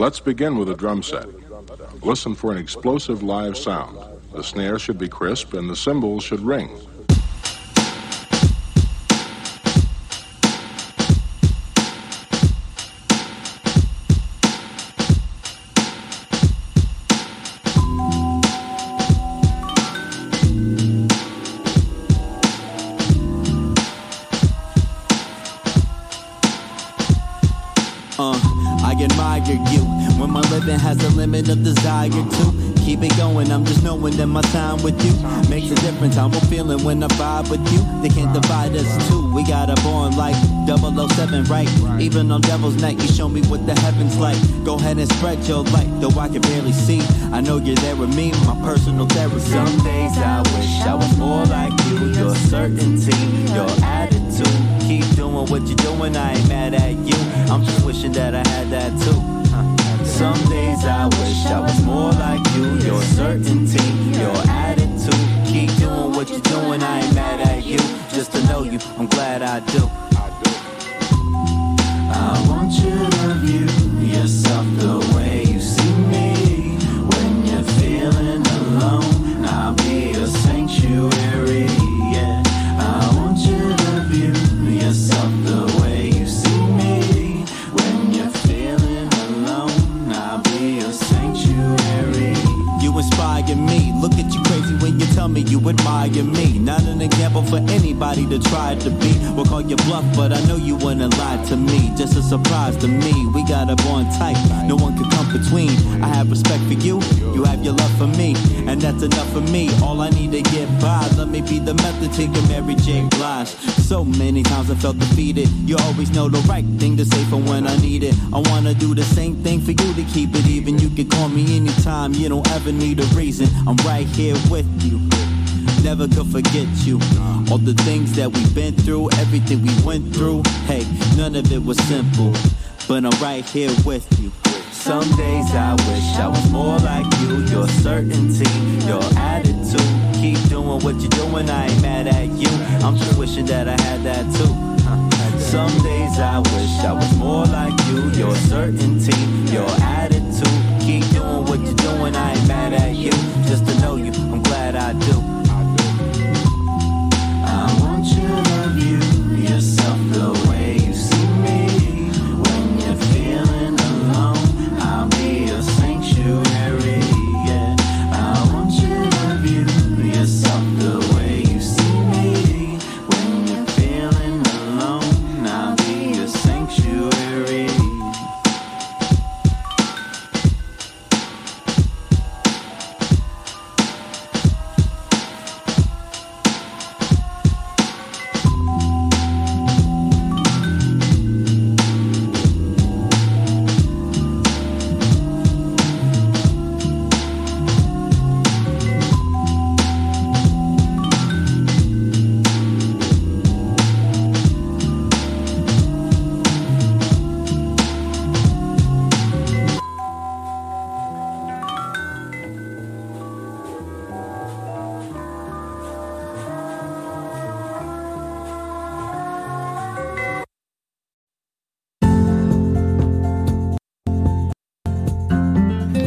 Let's begin with a drum set. Listen for an explosive live sound. The snare should be crisp and the cymbals should ring. I'm a feeling when I vibe with you. They can't divide us two. We got a bond like 007, right? Even on Devil's Night, you show me what the heavens like. Go ahead and spread your light, though I can barely see. I know you're there with me, my personal therapy. Some days I wish I was more like you. Your certainty, your attitude. Keep doing what you're doing, I ain't mad at you. I'm just wishing that I had that too. Some days I wish I was more like you. Your certainty, your attitude. Keep doing what you're doing, I ain't mad at you. Just to know you, I'm glad I do. I want you to view yourself the way me. Not an example for anybody to try to be. We'll call you bluff, but I know you wouldn't lie to me. Just a surprise to me. We got a bond tight. No one can come between. I have respect for you. You have your love for me. And that's enough for me. All I need to get by. Let me be the method to get Mary J. Blige. So many times I felt defeated. You always know the right thing to say for when I need it. I wanna do the same thing for you to keep it even. You can call me anytime. You don't ever need a reason. I'm right here with you. Never could forget you. All the things that we've been through, everything we went through. Hey, none of it was simple. But I'm right here with you. Some days I wish I was more like you. Your certainty, your attitude. Keep doing what you're doing, I ain't mad at you. I'm just wishing that I had that too. Some days I wish I was more like you. Your certainty, your attitude. Keep doing what you're doing, I ain't mad at you. Just to know you, I'm glad I do.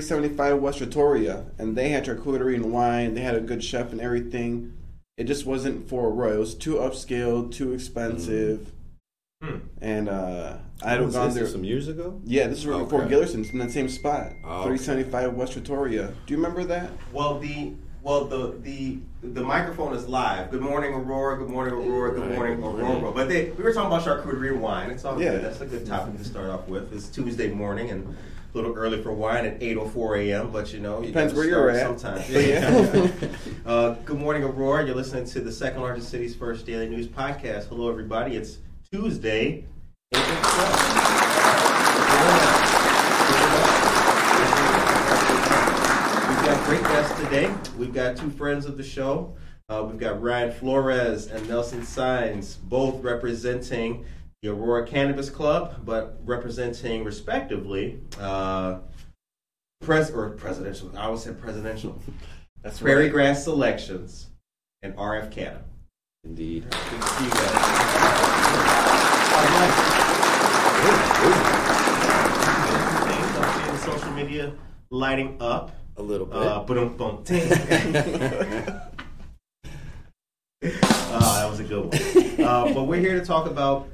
375 West Victoria, and they had charcuterie and wine. They had a good chef and everything. It just wasn't for Roy. It was too upscale, too expensive. Hmm. And uh, I had Was gone there. some years ago. yeah, this is okay. before Okay. Gillerson's in that same spot, Oh, 375 West Victoria. Do you remember that? Well, the Well, the the the microphone is live. Good morning, Aurora. Good morning, Aurora. Good morning, Aurora. But they, we were talking about charcuterie and wine. It's all Yeah. good. That's a good topic to start off with. It's Tuesday morning and a little early for wine at 8:04 a.m. But you know, you Depends where you're at. Sometimes. Yeah. uh, good morning, Aurora. You're listening to the second largest city's first daily news podcast. Hello, everybody. It's Tuesday. April 12th. We've got great guests today. We've got two friends of the show. Uh, we've got Ryan Flores and Nelson Signs, both representing the Aurora Cannabis Club, but representing respectively uh, pres or presidential. I always said presidential. That's Prairie right. Grass Selections and RF Canna. Indeed. Good to see you guys. I'm social media lighting up. A little bit. Uh, boom, boom, ting. Oh, that was a good one. Uh, but we're here to talk about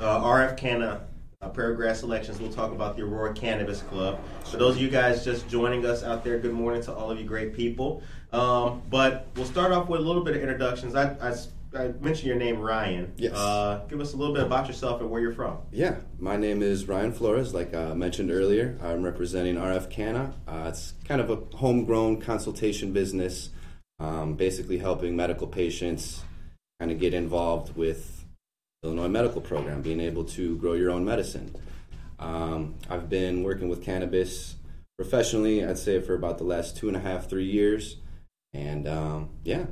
uh, RF Canna, uh, Prairie Grass Selections. We'll talk about the Aurora Cannabis Club. For those of you guys just joining us out there, good morning to all of you great people. Um, but we'll start off with a little bit of introductions. I, I, I mentioned your name, Ryan. Yes. Uh, give us a little bit about yourself and where you're from. yeah, my name is Ryan Flores. Like I mentioned earlier, I'm representing RF Canna. Uh, it's kind of a homegrown consultation business, um, basically helping medical patients kind of get involved with Illinois medical program, being able to grow your own medicine. Um, I've been working with cannabis professionally, I'd say, for about the last two and a half, three years. And um, yeah,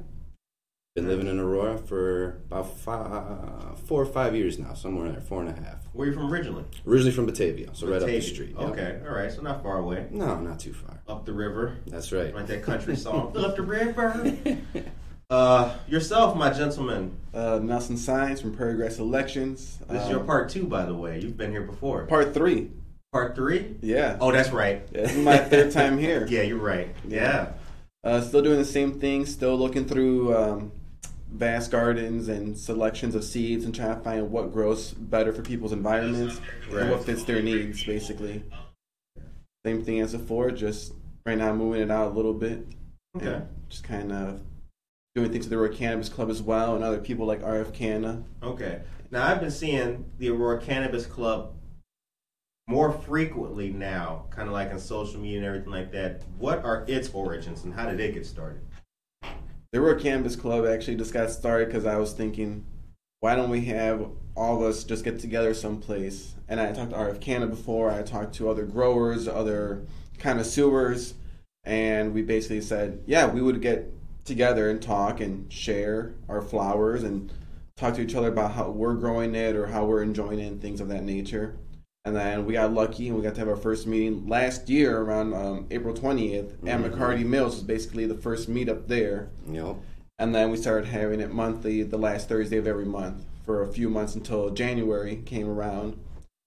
been living in Aurora for about five, four or five years now, somewhere in there, four and a half. Where are you from originally? Originally from Batavia, so right up the street. yep. Okay, all right, so not far away. No, not too far. Up the river. That's right. Like that country song. Up the river. Uh, yourself, my gentleman. Uh, Nelson Science from Prairie Grass Selections. This is Um, your part two, by the way. You've been here before. Part three. Part three? Yeah. Oh, that's right. This is my third time here. Yeah, you're right. Yeah. Uh, still doing the same thing. Still looking through um, vast gardens and selections of seeds and trying to find what grows better for people's environments Right. and what fits their needs, basically. Same thing as before. Just right now, moving it out a little bit. Okay. Just kind of doing things with the Aurora Cannabis Club as well, and other people like RF Canna. Okay. Now I've been seeing the Aurora Cannabis Club more frequently now, kind of like on social media and everything like that. What are its origins and how did it get started? The Aurora Cannabis Club actually just got started because I was thinking, why don't we have all of us just get together someplace? And I talked to RF Canna before. I talked to other growers, other kind of connoisseurs, and we basically said, yeah, we would get together and talk and share our flowers and talk to each other about how we're growing it or how we're enjoying it and things of that nature. And then we got lucky and we got to have our first meeting last year around um, April 20th at McCarty Mills. was basically the first meetup there. Yep. And then we started having it monthly, the last Thursday of every month, for a few months until January came around.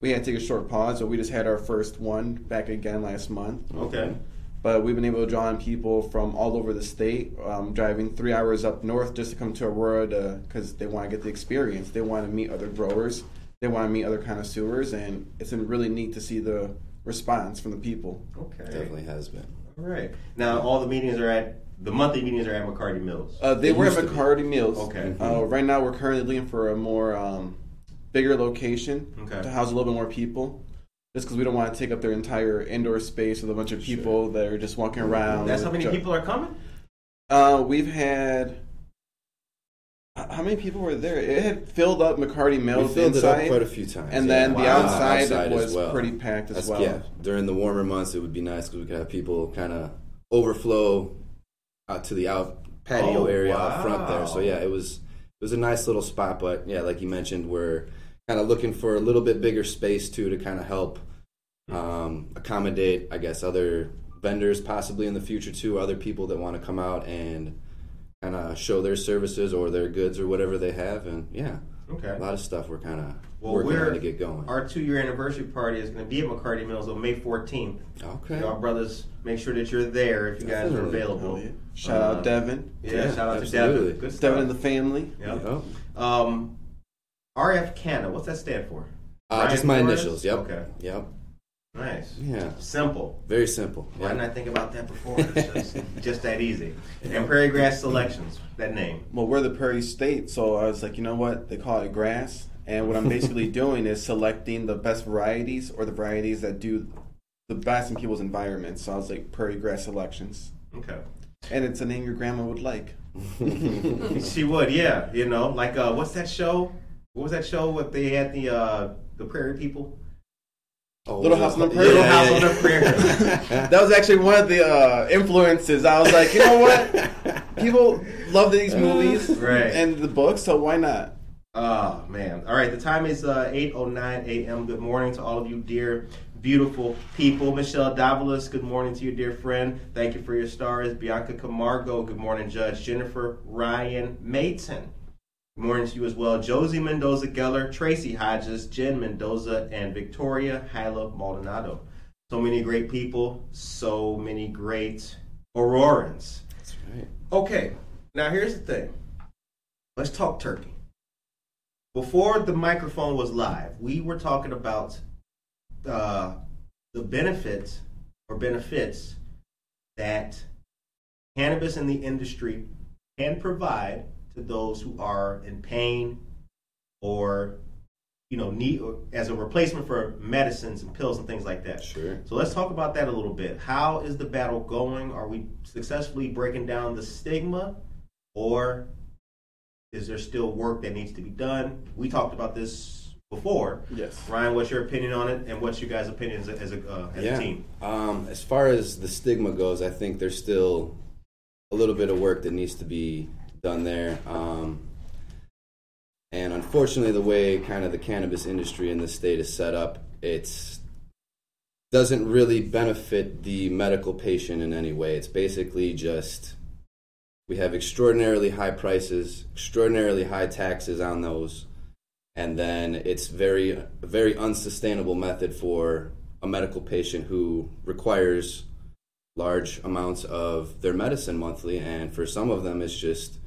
We had to take a short pause, so we just had our first one back again last month. Okay. But we've been able to draw in people from all over the state, um, driving three hours up north just to come to Aurora because they want to get the experience. They want to meet other growers, they want to meet other kind of connoisseurs, and it's been really neat to see the response from the people. Okay. Definitely has been. All right. Now all the meetings are at the monthly meetings are at McCarty Mills. Uh, they It were at used to be. McCarty Mills. Okay. Uh, right now, we're currently looking for a more um, bigger location Okay. to house a little bit more people. Just because we don't want to take up their entire indoor space with a bunch of people that are just walking around. That's how many people are coming? Uh, we've had. How many people were there? It had filled up McCarty We Mills filled it up quite a few times. and yeah. then the outside, Outside was well. pretty packed as That's- well. Yeah, during the warmer months, it would be nice because we could have people kind of overflow out to the out patio Oh, area out front there. So yeah, it was it was a nice little spot. But yeah, like you mentioned, we're kind of looking for a little bit bigger space too to kind of help um, accommodate, I guess, other vendors possibly in the future too, other people that want to come out and kind of show their services or their goods or whatever they have. And yeah, Okay. a lot of stuff we're kind of Well, working we're on to get going. Our two year anniversary party is going to be at McCarty Mills on May 14th. okay. Y'all brothers, make sure that you're there if you guys are available. Yeah. Shout out Devin. Yeah, Yeah, shout out absolutely. to Devin. Good stuff. Devin and the family. Yep. Yep. Um, RF Canna, what's that stand for? Uh, just my Flores? initials. Yep. Okay. Yep. Nice. Yeah, Simple. very simple. Why Yeah. didn't I think about that before? It's just, just that easy. And Prairie Grass Selections, that name. Well, we're the Prairie State, so I was like, you know what? They call it grass, and what I'm basically doing is selecting the best varieties or the varieties that do the best in people's environments. So I was like, Prairie Grass Selections, Okay. and it's a name your grandma would like. She would, yeah. You know, like uh, what's that show? What was that show? What they had the uh, the Prairie people? Oh, Little House on the Prairie. Little Yeah, House yeah, on the Prairie. That was actually one of the uh, influences. I was like, you know what? People love these movies Right. and the books, so why not? Oh man! All right, the time is uh, 8:09 a.m. Good morning to all of you, dear, beautiful people. Michelle Davalos, good morning to you, dear friend. Thank you for your stars. Bianca Camargo, good morning, Judge Jennifer Ryan Mayton. Good morning to you as well, Josie Mendoza Geller, Tracy Hodges, Jen Mendoza, and Victoria Hyla Maldonado. So many great people, so many great Aurorans. That's right. Okay, now here's the thing. Let's talk turkey. Before the microphone was live, we were talking about uh, the benefits or benefits that cannabis in the industry can provide to those who are in pain or you know need or as a replacement for medicines and pills and things like that. Sure. So let's talk about that a little bit. How is the battle going? Are we successfully breaking down the stigma or is there still work that needs to be done? We talked about this before. Yes. Ryan, what's your opinion on it, and what's your guys' opinions as a uh, as a team? Um, as far as the stigma goes, I think there's still a little bit of work that needs to be done there. Um, and unfortunately, the way kind of the cannabis industry in the state is set up, it doesn't really benefit the medical patient in any way. It's basically just we have extraordinarily high prices, extraordinarily high taxes on those, and then it's very a very unsustainable method for a medical patient who requires large amounts of their medicine monthly, and for some of them, it's just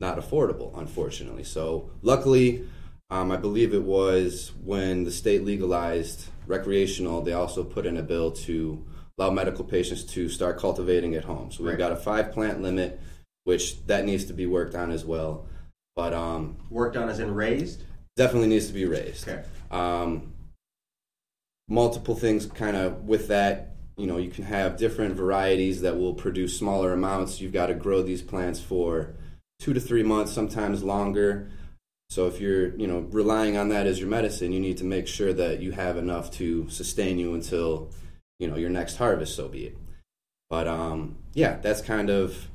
not affordable, unfortunately. So, luckily, um, I believe it was when the state legalized recreational, they also put in a bill to allow medical patients to start cultivating at home. So, we've Right. got a five plant limit, which that needs to be worked on as well. But um, Worked on as in raised. definitely needs to be raised Okay. um, multiple things kind of with that you know you can have different varieties that will produce smaller amounts you've got to grow these plants for two to three months sometimes longer. So if you're you know relying on that as your medicine you need to make sure that you have enough to sustain you until you know your next harvest so be it. But um yeah that's kind of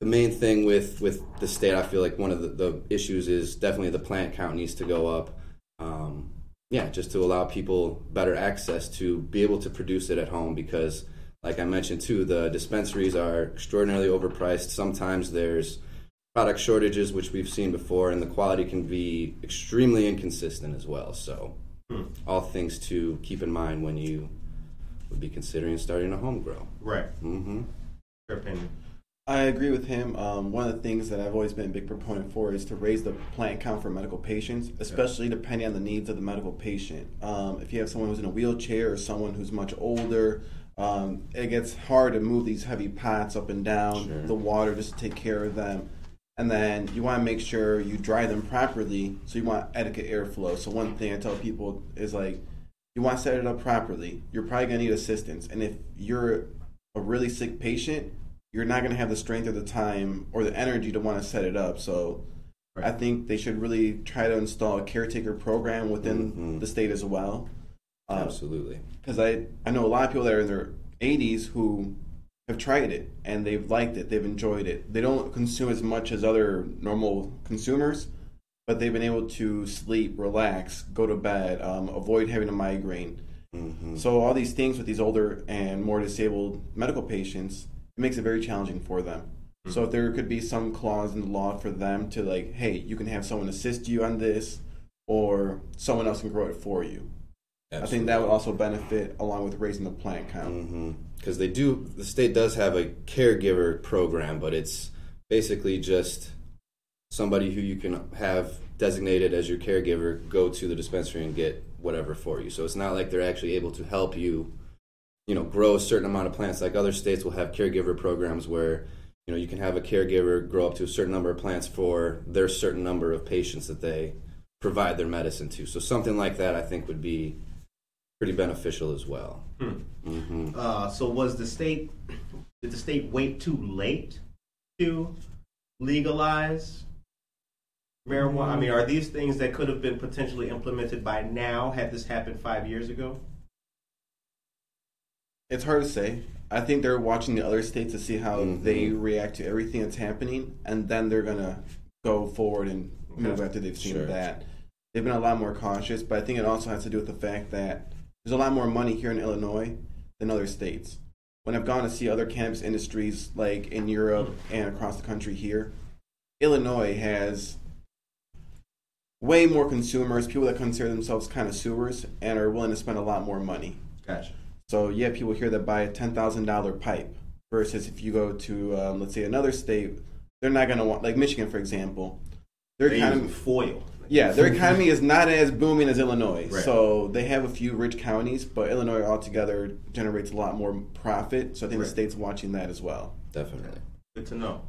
the main thing with with the state. I feel like one of the, the issues is definitely the plant count needs to go up. Um, yeah just to allow people better access to be able to produce it at home because like i mentioned too the dispensaries are extraordinarily overpriced sometimes there's product shortages which we've seen before and the quality can be extremely inconsistent as well so Hmm. all things to keep in mind when you would be considering starting a home grow Right. mm-hmm. Your opinion. I agree with him. Um, one of the things that I've always been a big proponent for is to raise the plant count for medical patients, especially depending on the needs of the medical patient. Um, if you have someone who's in a wheelchair or someone who's much older, um, it gets hard to move these heavy pots up and down, Sure. the water just to take care of them. And then you want to make sure you dry them properly, so you want adequate airflow. So one thing I tell people is like, you want to set it up properly. You're probably gonna need assistance, and if you're a really sick patient, you're not going to have the strength or the time or the energy to want to set it up. So Right. I think they should really try to install a caretaker program within Mhm. the state as well. Absolutely Because I, I know a lot of people that are in their 80s who have tried it and they've liked it, they've enjoyed it. They don't consume as much as other normal consumers, but they've been able to sleep, relax, go to bed, um, avoid having a migraine. mm-hmm. So all these things with these older and more disabled medical patients, it makes it very challenging for them. So if there could be some clause in the law for them to like, hey, you can have someone assist you on this, or someone else can grow it for you. I think that would also benefit along with raising the plant count. Mm-hmm. because they do the state does have a caregiver program but it's basically just somebody who you can have designated as your caregiver go to the dispensary and get whatever for you. So it's not like they're actually able to help you, you know, grow a certain amount of plants. Like other states will have caregiver programs where, you know, you can have a caregiver grow up to a certain number of plants for their certain number of patients that they provide their medicine to. So something like that, I think, would be pretty beneficial as well. hmm Uh, so was the state did the state wait too late to legalize marijuana? I mean, are these things that could have been potentially implemented by now had this happened five years ago? It's hard to say. I think they're watching the other states to see how Mhm. they react to everything that's happening, and then they're gonna go forward and move Okay. after they've seen Sure. that. They've been a lot more cautious, but I think it also has to do with the fact that there's a lot more money here in Illinois than other states. When I've gone to see other cannabis industries, like in Europe and across the country here, Illinois has way more consumers, people that consider themselves connoisseurs, and are willing to spend a lot more money. Gotcha. So you have people here that buy a ten thousand dollar pipe versus if you go to um, let's say another state, they're not going to want like Michigan for example. Their They economy, use foil. Yeah, their economy is not as booming as Illinois. Right. So they have a few rich counties, but Illinois altogether generates a lot more profit. So I think Right. the state's watching that as well. Definitely. Good to know.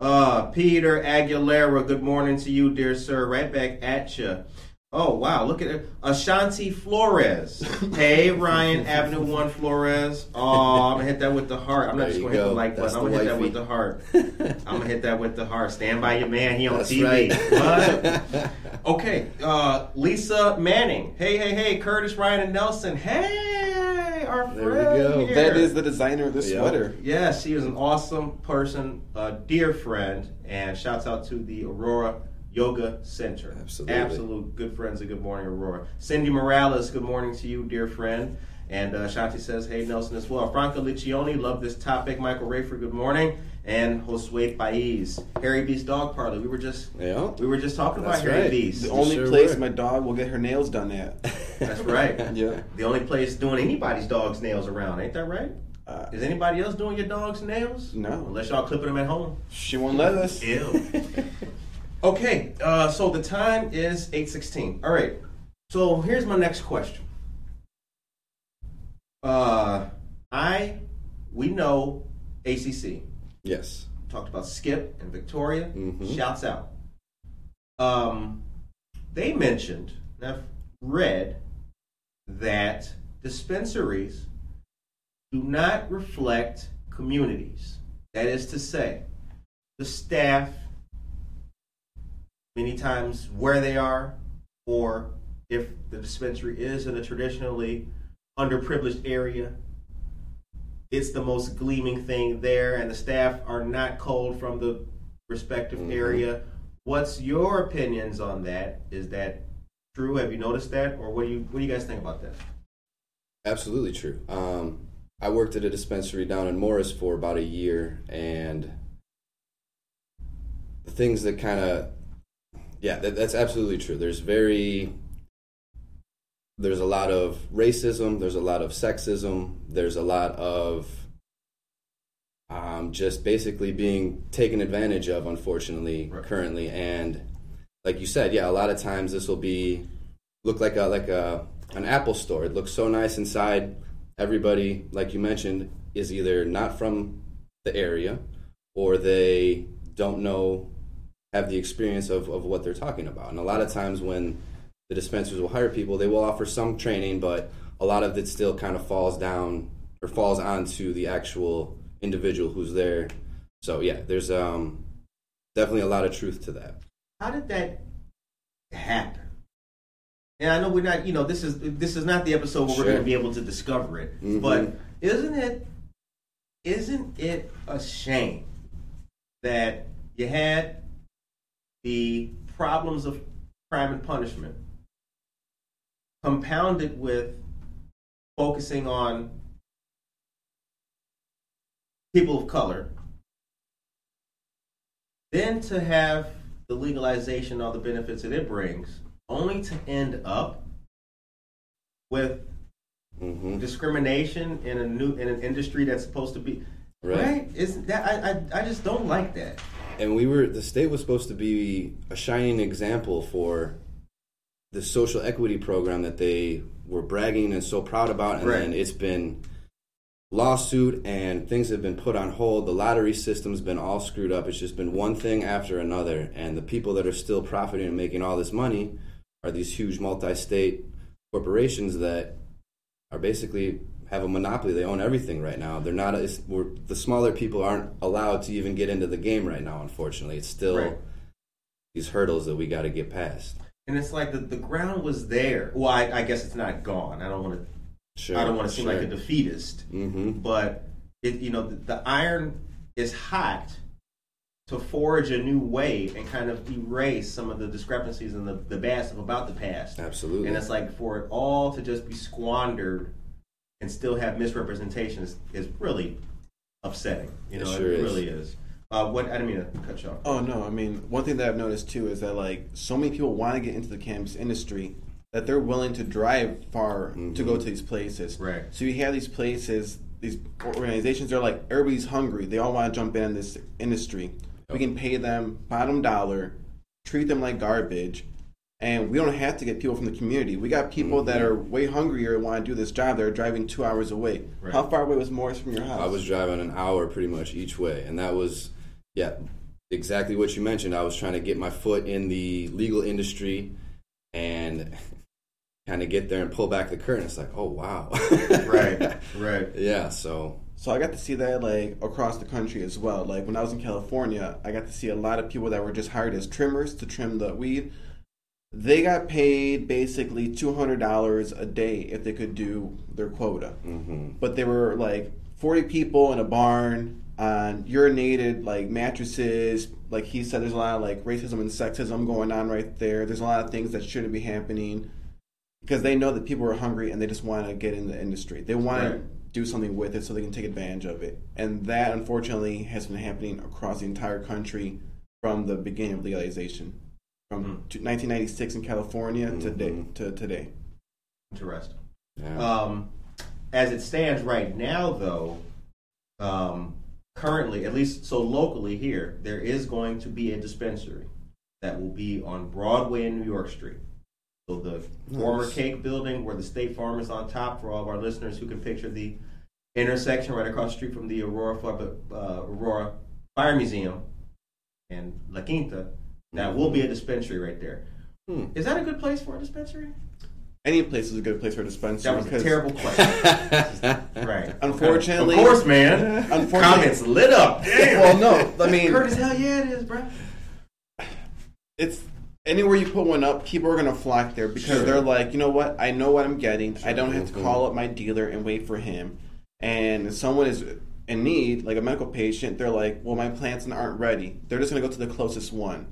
Uh, Peter Aguilera, good morning to you, dear sir. Right back at you. Oh wow, look at it. Ashanti Flores. Hey, Ryan Avenue One Flores. Oh, I'm gonna hit that with the heart. I'm not There just gonna hit the like That's button. I'm gonna hit that with the heart. I'm gonna hit that with the heart. Stand by your man. He on That's TV. right. What? Okay, uh, Lisa Manning. Hey, hey, hey, Curtis, Ryan, and Nelson. Hey, our friend There we go. here. That is the designer of this Yeah. sweater. Yeah, she is an awesome person, a dear friend, and shouts out to the Aurora Yoga Center. Absolutely. Absolute good friends and good morning, Aurora. Cindy Morales, good morning to you, dear friend. And uh, Shanti says, hey, Nelson as well. Franco Liccioni, love this topic. Michael Rayford, good morning. And Josue Pais, Harry B's Dog Parlor. We were just Yeah. we were just talking That's about Harry right. B's. The You only sure place were. my dog will get her nails done at. That's right. yeah. The only place doing anybody's dog's nails around, ain't that right? Uh, Is anybody else doing your dog's nails? No. Unless y'all clipping them at home. she won't let us. Ew. okay, uh, so the time is 8.16. All right, so here's my next question. Uh, I, we know ACC. Yes. Talked about Skip and Victoria. Mhm. Shouts out. Um, they mentioned, and I've read, that dispensaries do not reflect communities. That is to say, the staff, many times where they are, or if the dispensary is in a traditionally underprivileged area, it's the most gleaming thing there, and the staff are not cold from the respective Mhm. area. What's your opinions on that? Is that true? Have you noticed that, or what do you what do you guys think about that? Absolutely true. Um, I worked at a dispensary down in Morris for about a year, and the things that kind of, yeah, that, that's absolutely true. There's very, there's a lot of racism. There's a lot of sexism. There's a lot of um, just basically being taken advantage of, unfortunately, Right. currently. And like you said, yeah, a lot of times this will be look like a like a an Apple store. It looks so nice inside. Everybody, like you mentioned, is either not from the area or they don't know have the experience of, of what they're talking about. And a lot of times when the dispensers will hire people, they will offer some training, but a lot of it still kind of falls down or falls onto the actual individual who's there. So yeah, there's um definitely a lot of truth to that. How did that happen? And I know we're not, you know, this is this is not the episode where we're going to be able to discover it. Mhm. But isn't it isn't it a shame that you had the problems of crime and punishment compounded with focusing on people of color then to have the legalization, all the benefits that it brings, only to end up with hmm discrimination in a new in an industry that's supposed to be Right. Isn't that I, I I just don't like that. And we were the state was supposed to be a shining example for the social equity program that they were bragging and so proud about, and Right. then it's been lawsuit and things have been put on hold. The lottery system's been all screwed up. It's just been one thing after another, and the people that are still profiting and making all this money are these huge multi-state corporations that are basically have a monopoly. They own everything right now. They're not. The smaller people aren't allowed to even get into the game right now. Unfortunately, it's still Right. these hurdles that we got to get past. And it's like the, the ground was there. Well, I, I guess it's not gone. I don't want to. Sure, I don't want to seem sure. like a defeatist, hmm but it, you know, the, the iron is hot to forge a new way and kind of erase some of the discrepancies and the, the bad stuff about the past. Absolutely. And it's like for it all to just be squandered and still have misrepresentations is, is really upsetting. You It know, sure it is. really is. Uh, what I didn't mean to cut you off. Oh no, I mean one thing that I've noticed too is that like so many people want to get into the cannabis industry that they're willing to drive far to go to these places. Right. So you have these places, these organizations. They're like everybody's hungry. They all want to jump in this industry. We can pay them bottom dollar, treat them like garbage, and we don't have to get people from the community. We got people that mm-hmm. are way hungrier and want to do this job. They're driving two hours away. Right. How far away was Morris from your house? I was driving an hour pretty much each way, and that was, yeah, exactly what you mentioned. I was trying to get my foot in the legal industry and kind of get there and pull back the curtain. It's like, oh wow, right, right. yeah. So So I got to see that like across the country as well. Like when I was in California, I got to see a lot of people that were just hired as trimmers to trim the weed. They got paid basically two hundred dollars a day if they could do their quota. mhm. But there were like forty people in a barn on urinated like mattresses. Like he said, there's a lot of like racism and sexism going on right there. There's a lot of things that shouldn't be happening because they know that people are hungry and they just want to get in the industry. They want to do something with it so they can take advantage of it. And that unfortunately has been happening across the entire country from the beginning of legalization, from Mhm. 1996 in California to today. Mhm. To today. Interesting. yeah. Um, as it stands right now, though, um, currently, at least so locally here, there is going to be a dispensary that will be on Broadway and New York Street. So the former Cake Building, where the State Farm is on top, for all of our listeners who can picture the intersection right across the street from the Aurora uh, Aurora Fire Museum and La Quinta, that will be a dispensary right there. Hmm. Is that a good place for a dispensary? Any place is a good place for a dispensary. That was a terrible question. Right. Unfortunately- Of course, man. Unfortunately- Comments lit up. Damn. Well, no, I mean, Curtis, hell yeah, it is, bro. it's anywhere you put one up, people are gonna flock there because Sure. they're like, you know what, I know what I'm getting. I don't have to Mhm. call up my dealer and wait for him. And if someone is in need, like a medical patient, they're like, well, my plants aren't ready. They're just gonna go to the closest one.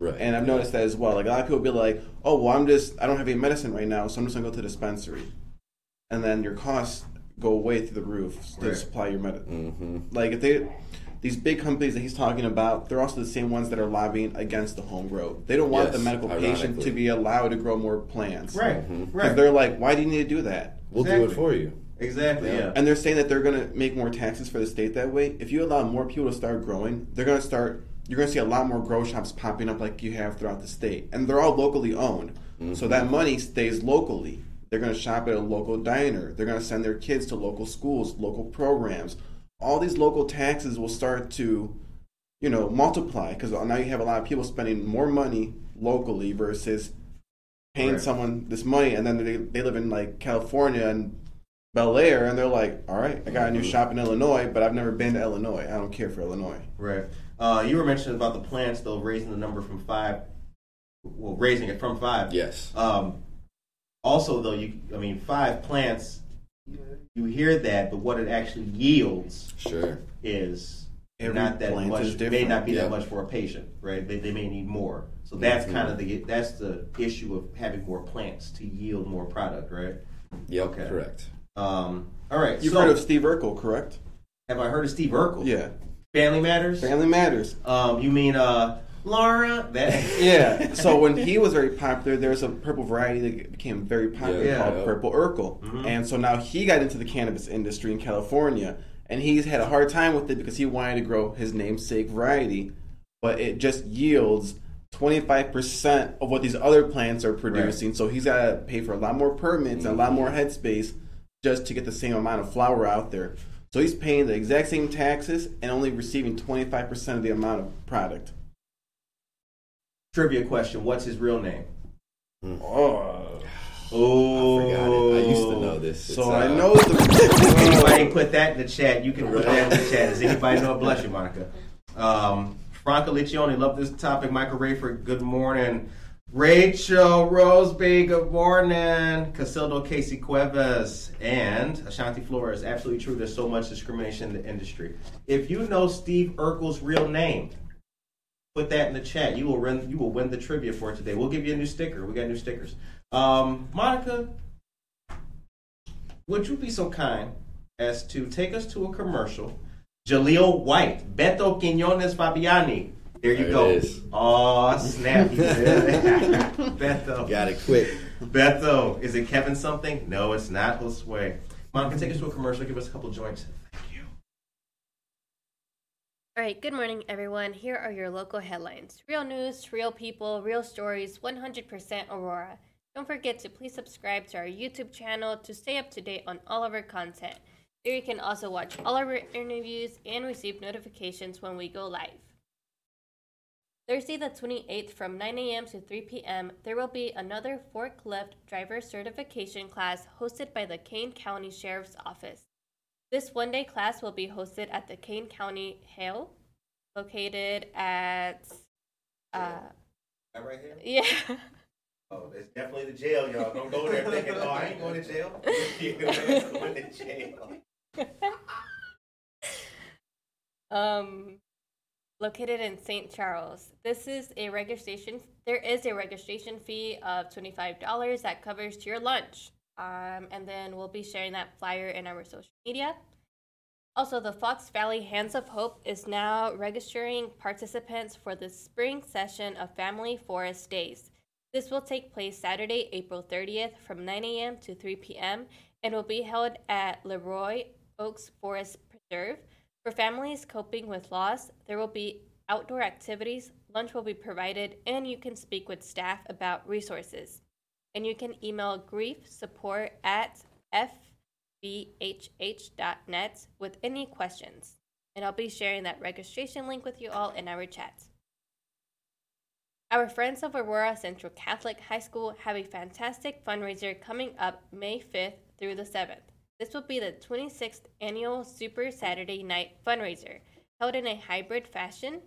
Right. And I've noticed that as well. Like a lot of people be like, oh, well, I'm just, I don't have any medicine right now, so I'm just gonna go to the dispensary. And then your costs go way through the roof to Right. supply your medicine. hmm Like if they, these big companies that he's talking about, they're also the same ones that are lobbying against the home grow. They don't want Yes, the medical patient to be allowed to grow more plants. Right. Mhm. Right. they're like, why do you need to do that? We'll do it for you. Exactly. Yeah. Yeah. And they're saying that they're going to make more taxes for the state that way. If you allow more people to start growing, they're going to start. You're going to see a lot more grow shops popping up like you have throughout the state, and they're all locally owned. So that mm-hmm. money stays locally. They're going to shop at a local diner. They're going to send their kids to local schools, local programs. All these local taxes will start to, you know, multiply because now you have a lot of people spending more money locally versus paying Right. someone this money, and then they, they live in like California and Bel Air, and they're like, all right, I got a new mm-hmm. shop in Illinois, but I've never been to Illinois. I don't care for Illinois. Right. Uh, you were mentioning about the plants, though, raising the number from five. Well, raising it from five. Yes. Um, also, though, you, I mean, five plants. You hear that, but what it actually yields Sure. is Every not that plant much. is may not be Yeah. that much for a patient, right? They, they may need more. So that's Mhm. kind of the that's the issue of having more plants to yield more product, right? Yep. Okay. Correct. Um, all right. You've so, heard of Steve Urkel, correct? have I heard of Steve Urkel? Yeah. Family Matters. Family Matters. Um, you mean uh, Laura? That Yeah. so when he was very popular, there was a purple variety that became very popular Yeah. called Yeah. Purple Urkel. Mhm. And so now he got into the cannabis industry in California, and he's had a hard time with it because he wanted to grow his namesake variety, but it just yields 25% of what these other plants are producing. So he's got to pay for a lot more permits and a lot more headspace just to get the same amount of flour out there. So he's paying the exact same taxes and only receiving 25% of the amount of product. Trivia question: What's his real name? Oh. Oh, I forgot it. I used to know this. So I uh, know the. Anybody put that in the chat? You can put that in the chat. Does anybody know? Bless you, Monica. Um, Franca Liccione, love this topic. Michael Rayford, good morning. Rachel Roseby, good morning. Casildo Casey Cuevas and Ashanti Flores. Absolutely true. There's so much discrimination in the industry. If you know Steve Urkel's real name, put that in the chat. You will win. You will win the trivia for today. We'll give you a new sticker. We got new stickers. Um, Monica, would you be so kind as to take us to a commercial? Jaleel White, Beto Quinones Fabiani. There you There go. is. Oh, snap. Beto. Got it quick. Beto. Is it Kevin something? No, it's not Josue. Monica, take us to a commercial. Give us a couple joints. Thank you. All right, good morning, everyone. Here are your local headlines real news, real people, real stories, 100% Aurora. Don't forget to please subscribe to our YouTube channel to stay up to date on all of our content. There you can also watch all of our interviews and receive notifications when we go live. Thursday, the 28th, from 9 a.m. to 3 p.m., there will be another forklift driver certification class hosted by the Kane County Sheriff's Office. This one day class will be hosted at the Kane County Jail, located at. Uh, That right here? yeah. Oh, it's definitely the jail, y'all. Don't go there thinking, oh, I ain't going to jail. You're going to jail. um, located in St. Charles. This is a registration. There is a registration fee of twenty-five dollars that covers your lunch. Um, and then we'll be sharing that flyer in our social media. Also, the Fox Valley Hands of Hope is now registering participants for the spring session of Family Forest Days. This will take place Saturday, April 30th from 9 a.m. to 3 p.m. and will be held at Leroy Oaks Forest Preserve. For families coping with loss, there will be outdoor activities, lunch will be provided, and you can speak with staff about resources. And you can email grief support at fvhh.net with any questions. And I'll be sharing that registration link with you all in our chat. Our friends of Aurora Central Catholic High School have a fantastic fundraiser coming up May 5th through the 7th. This will be the 26th annual Super Saturday Night fundraiser, held in a hybrid fashion,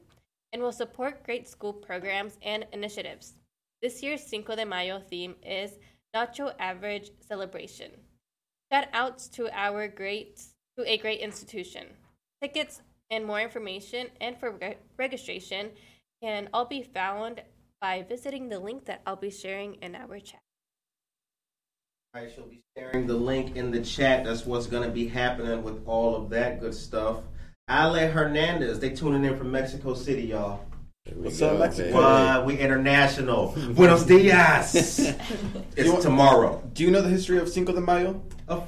and will support great school programs and initiatives. This year's Cinco de Mayo theme is Nacho Average Celebration. Shout outs to our great to a great institution. Tickets and more information and for re- registration can all be found by visiting the link that I'll be sharing in our chat. I shall be sharing the link in the chat. That's what's going to be happening with all of that good stuff. Ale Hernandez, they tuning in from Mexico City, y'all. What's up, Mexico? baby. What? We international. Buenos dias. it's tomorrow. Do you know the history of Cinco de Mayo? Of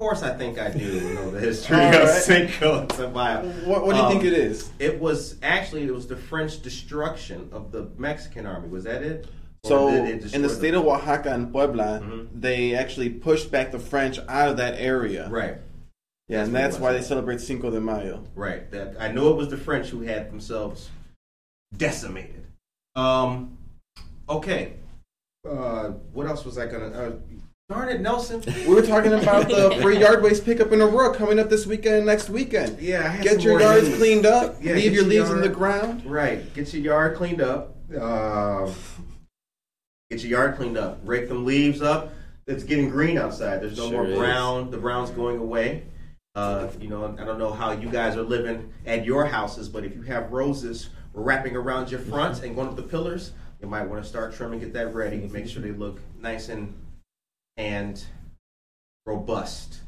course, I think I do know the history All of. Cinco de Mayo. What, what do you Um, think it is? It was actually it was the French destruction of the Mexican army. Was that it? So, did it destroy in the them? state of Oaxaca and Puebla, Mhm. they actually pushed back the French out of that area. right, Yeah, That's and that's why they celebrate Cinco de Mayo. right. That I know it was the French who had themselves decimated. Um, okay. Uh, what else was I gonna? Uh, darn it, Nelson. We were talking about the free yard waste pickup in Aurora coming up this weekend and next weekend. Yeah, I Get your yards news. cleaned up. Yeah, leave your your leaves in the ground. Right. Get your yard cleaned up. Uh, get your yard cleaned up. Rake them leaves up. It's getting green outside. There's no Sure more is. brown. The brown's going away. Uh, you know, I don't know how you guys are living at your houses, but if you have roses wrapping around your front and going up the pillars, you might want to start trimming, get that ready, make sure they look nice and and robust.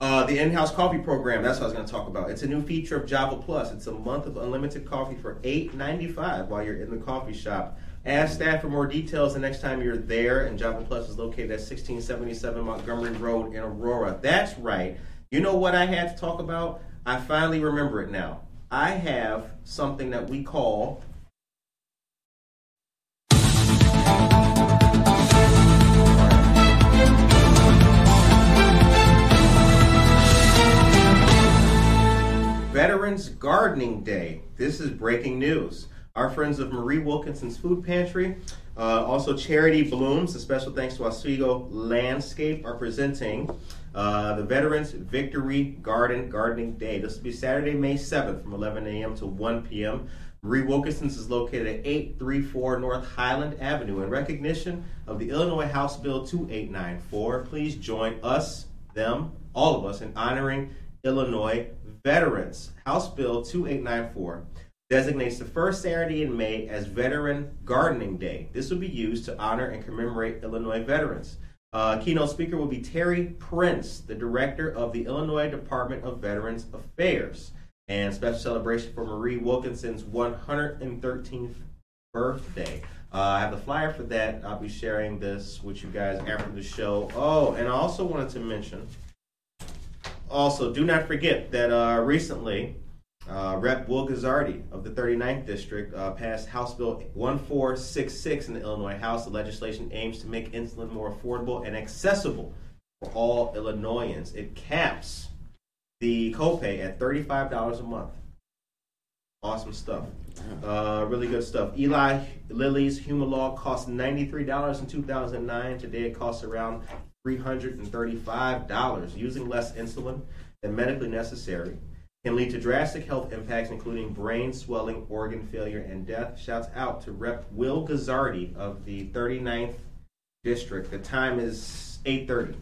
Uh, the in-house coffee program. That's what I was going to talk about. It's a new feature of Java Plus. It's a month of unlimited coffee for $8.95 while you're in the coffee shop. Ask staff for more details the next time you're there. And Java Plus is located at 1677 Montgomery Road in Aurora. That's right. You know what I had to talk about? I finally remember it now. I have something that we call Veterans Gardening Day. This is breaking news. Our friends of Marie Wilkinson's Food Pantry, uh, also Charity Blooms, a special thanks to Oswego Landscape, are presenting uh, the Veterans Victory Garden Gardening Day. This will be Saturday, May 7th from 11 a.m. to 1 p.m. Marie Wilkinson's is located at 834 North Highland Avenue. In recognition of the Illinois House Bill 2894, please join us, them, all of us, in honoring Illinois veterans. House Bill 2894 designates the first Saturday in May as Veteran Gardening Day. This will be used to honor and commemorate Illinois veterans. Uh, keynote speaker will be Terry Prince, the director of the Illinois Department of Veterans Affairs. And special celebration for Marie Wilkinson's 113th birthday. Uh, I have the flyer for that. I'll be sharing this with you guys after the show. Oh, and I also wanted to mention also, do not forget that uh, recently, uh, Rep. Will Guzzardi of the 39th District uh, passed House Bill 1466 in the Illinois House. The legislation aims to make insulin more affordable and accessible for all Illinoisans. It caps the copay at $35 a month. Awesome stuff. Uh, really good stuff. Eli Lilly's Humalog cost $93 in 2009. Today it costs around $335. Using less insulin than medically necessary can lead to drastic health impacts, including brain swelling, organ failure, and death. Shouts out to Rep. Will Guzzardi of the 39th District. The time is 8.30.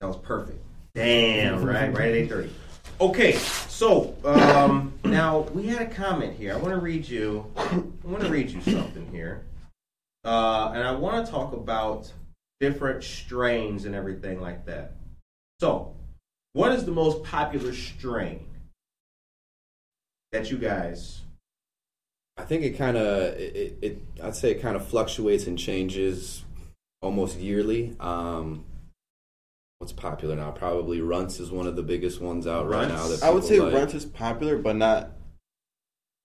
That was perfect. Damn, right? Right at 8.30. Okay, so um, now we had a comment here. I want to read you. I want to read you something here, uh, and I want to talk about different strains and everything like that. So, what is the most popular strain that you guys? I think it kind of it, it, I'd say it kind of fluctuates and changes almost yearly. Um, what's popular now? Probably Runts is one of the biggest ones out right now. Runts? That I would say people like. Runt is popular, but not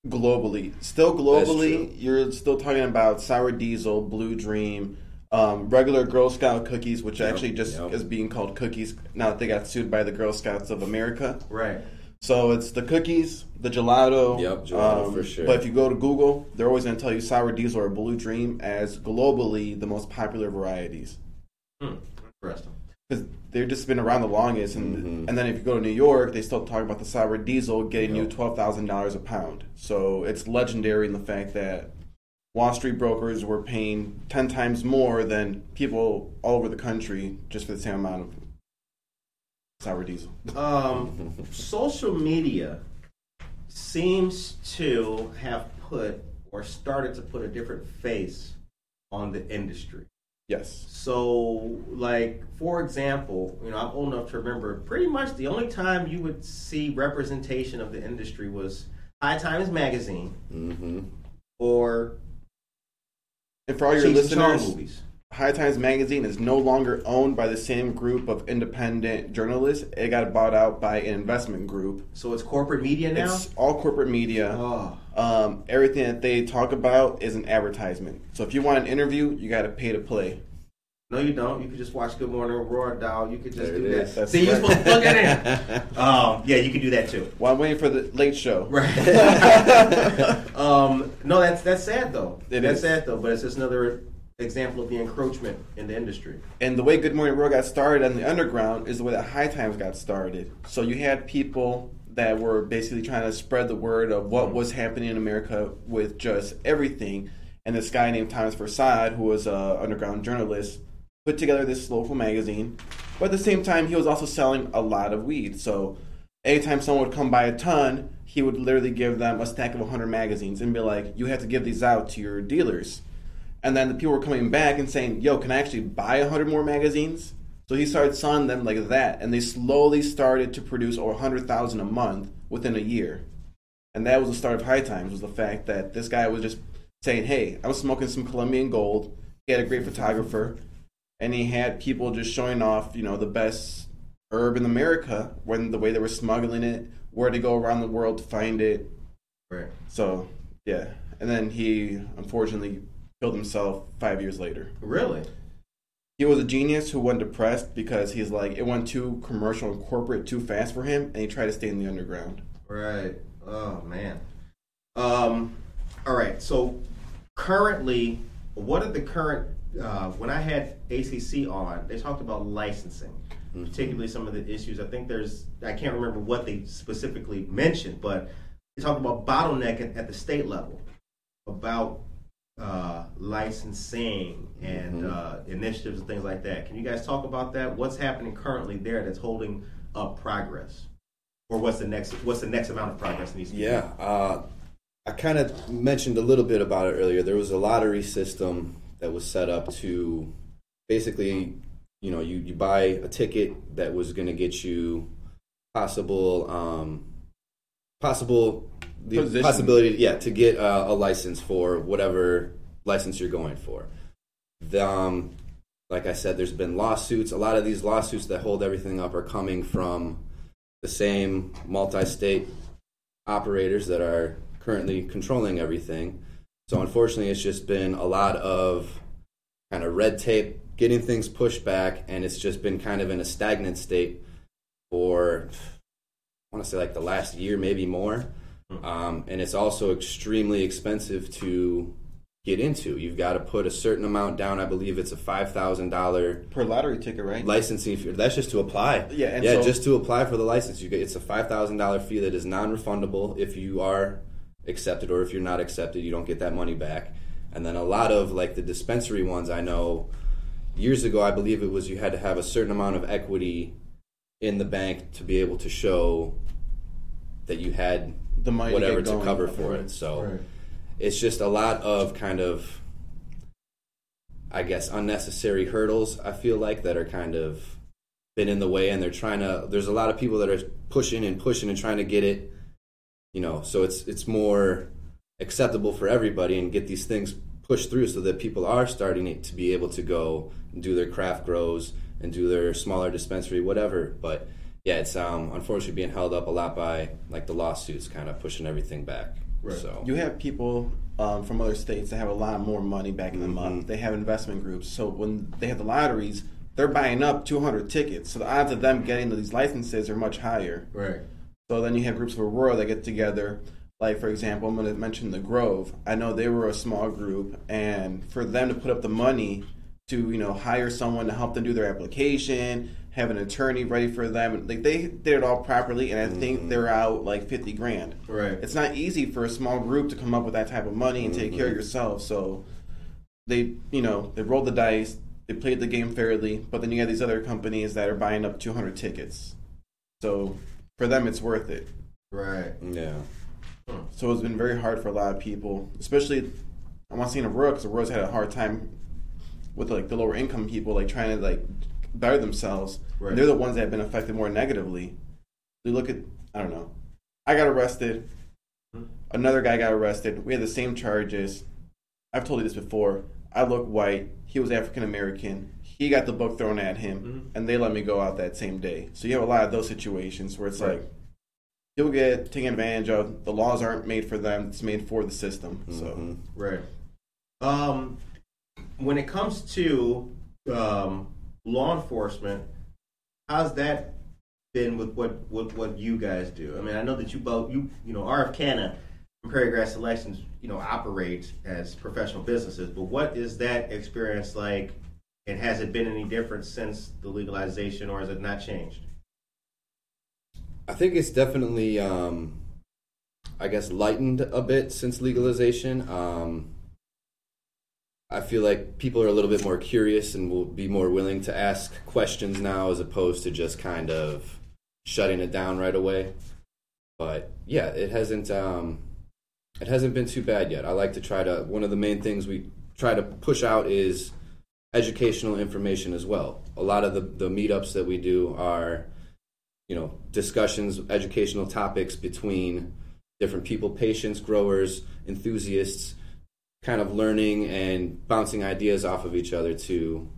globally. Still globally, you're still talking about Sour Diesel, Blue Dream, um, regular Girl Scout cookies, which Yep, actually just yep. is being called cookies now that they got sued by the Girl Scouts of America. Right. So it's the cookies, the gelato. Yep, gelato um, for sure. But if you go to Google, they're always going to tell you Sour Diesel or Blue Dream as globally the most popular varieties. Hmm. Interesting. because they've just been around the longest. And Mhm. and then if you go to New York, they still talk about the sour diesel getting you twelve thousand dollars a pound. So it's legendary in the fact that Wall Street brokers were paying ten times more than people all over the country just for the same amount of sour diesel. Um, social media seems to have put or started to put a different face on the industry. Yes. So, like for example, you know, I'm old enough to remember pretty much the only time you would see representation of the industry was High Times magazine hmm or And for all your Cheech listeners, movies. High Times Magazine is no longer owned by the same group of independent journalists. It got bought out by an investment group. So it's corporate media now. It's all corporate media. oh, um, everything that they talk about is an advertisement. So if you want an interview, you got to pay to play. No, you don't. You could just watch Good Morning Aurora, Dow. You could just There do that. That's See, you're supposed to plug it in. um, yeah, you could do that too. While I'm waiting for the late show. Right. um, no, that's that's sad though. It that's is. sad though, but it's just another example of the encroachment in the industry. And the way Good Morning World got started on the underground is the way that High Times got started. So you had people that were basically trying to spread the word of what was happening in America with just everything. And this guy named Thomas Forsyth, who was an underground journalist, put together this local magazine. But at the same time, he was also selling a lot of weed. So anytime someone would come by a ton, he would literally give them a stack of 100 magazines and be like, you have to give these out to your dealers. And then the people were coming back and saying, yo, can I actually buy 100 more magazines? So he started selling them like that. And they slowly started to produce over 100,000 a month within a year. And that was the start of High Times, was the fact that this guy was just saying, hey, I'm smoking some Colombian gold. He had a great photographer. And he had people just showing off, you know, the best herb in America, when the way they were smuggling it, where to go around the world to find it, Right. so yeah, and then he unfortunately killed himself five years later. Really? He was a genius who went depressed because he's like it went too commercial and corporate too fast for him, and he tried to stay in the underground. Right. Oh man. Um. All right. So currently, what are the current? Uh, when I had ACC on, they talked about licensing, particularly some of the issues. I think there's. I can't remember what they specifically mentioned, but they talked about bottleneck at, at the state level about uh, licensing and uh, initiatives and things like that. Can you guys talk about that? What's happening currently there that's holding up progress, or what's the next? What's the next amount of progress needs to be? Yeah, uh, I kind of mentioned a little bit about it earlier. There was a lottery system that was set up to basically, you know, you, you buy a ticket that was going to get you possible, um, possible, the Position. possibility, yeah, to get uh, a license for whatever license you're going for. The, um, like I said, there's been lawsuits. A lot of these lawsuits that hold everything up are coming from the same multi-state operators that are currently controlling everything. So unfortunately, it's just been a lot of kind of red tape, getting things pushed back, and it's just been kind of in a stagnant state for I want to say like the last year, maybe more. Um, and it's also extremely expensive to get into. You've got to put a certain amount down. I believe it's a five thousand dollar Per lottery ticket, right? licensing fee. That's just to apply. Yeah, and yeah, so- just to apply for the license. You get it's a five thousand dollar fee that is non-refundable if you are accepted or if you're not accepted, you don't get that money back. And then a lot of like the dispensary ones, I know years ago, I believe it was you had to have a certain amount of equity in the bank to be able to show that you had The money whatever get to cover for it. So it's just a lot of kind of I guess unnecessary hurdles I feel like that are kind of been in the way and they're trying to there's a lot of people that are pushing and pushing and trying to get it you know so it's it's more acceptable for everybody and get these things pushed through so that people are starting to be able to go and do their craft grows and do their smaller dispensary whatever but yeah it's um unfortunately being held up a lot by like the lawsuits kind of pushing everything back Right. so You have people um, from other states that have a lot more money backing them Mhm. up. They have investment groups. So when they have the lotteries, they're buying up 200 tickets. So the odds of them getting these licenses are much higher. Right. So then you have groups of Aurora that get together. Like, for example, I'm going to mention the Grove. I know they were a small group, and for them to put up the money to, you know, hire someone to help them do their application, have an attorney ready for them, like they did it all properly, and I think mm-hmm. they're out like 50 grand. Right. It's not easy for a small group to come up with that type of money and take care of mm-hmm. yourself. So they, you know, they rolled the dice, they played the game fairly, but then you have these other companies that are buying up 200 tickets. So for them, it's worth it. Right. yeah hmm. So it's been very hard for a lot of people, especially I want to see in Aurora because Aurora's had a hard time with like the lower income people, like trying to like better themselves. Right. They're the ones that have been affected more negatively. You look at I don't know. I got arrested. Hmm. Another guy got arrested. We had the same charges. I've told you this before. I look white. He was African American. He got the book thrown at him, Mhm. and they let me go out that same day. So you have a lot of those situations where it's Right. like you'll get taken advantage of. The laws aren't made for them; it's made for the system. Mhm. So Right. Um, when it comes to um, law enforcement, how's that been with what, what what you guys do? I mean, I know that you both you you know RF Canna and Prairie Grass Selections you know operate as professional businesses, but what is that experience like? And has it been any different since the legalization, or has it not changed? I think it's definitely, um, I guess, lightened a bit since legalization. Um, I feel like people are a little bit more curious and will be more willing to ask questions now as opposed to just kind of shutting it down right away. But yeah, it hasn't um, it hasn't been too bad yet. I like to try to one of the main things we try to push out is educational information as well. A lot of the, the meetups that we do are you know discussions educational topics between different people patients growers enthusiasts kind of learning and bouncing ideas off of each other to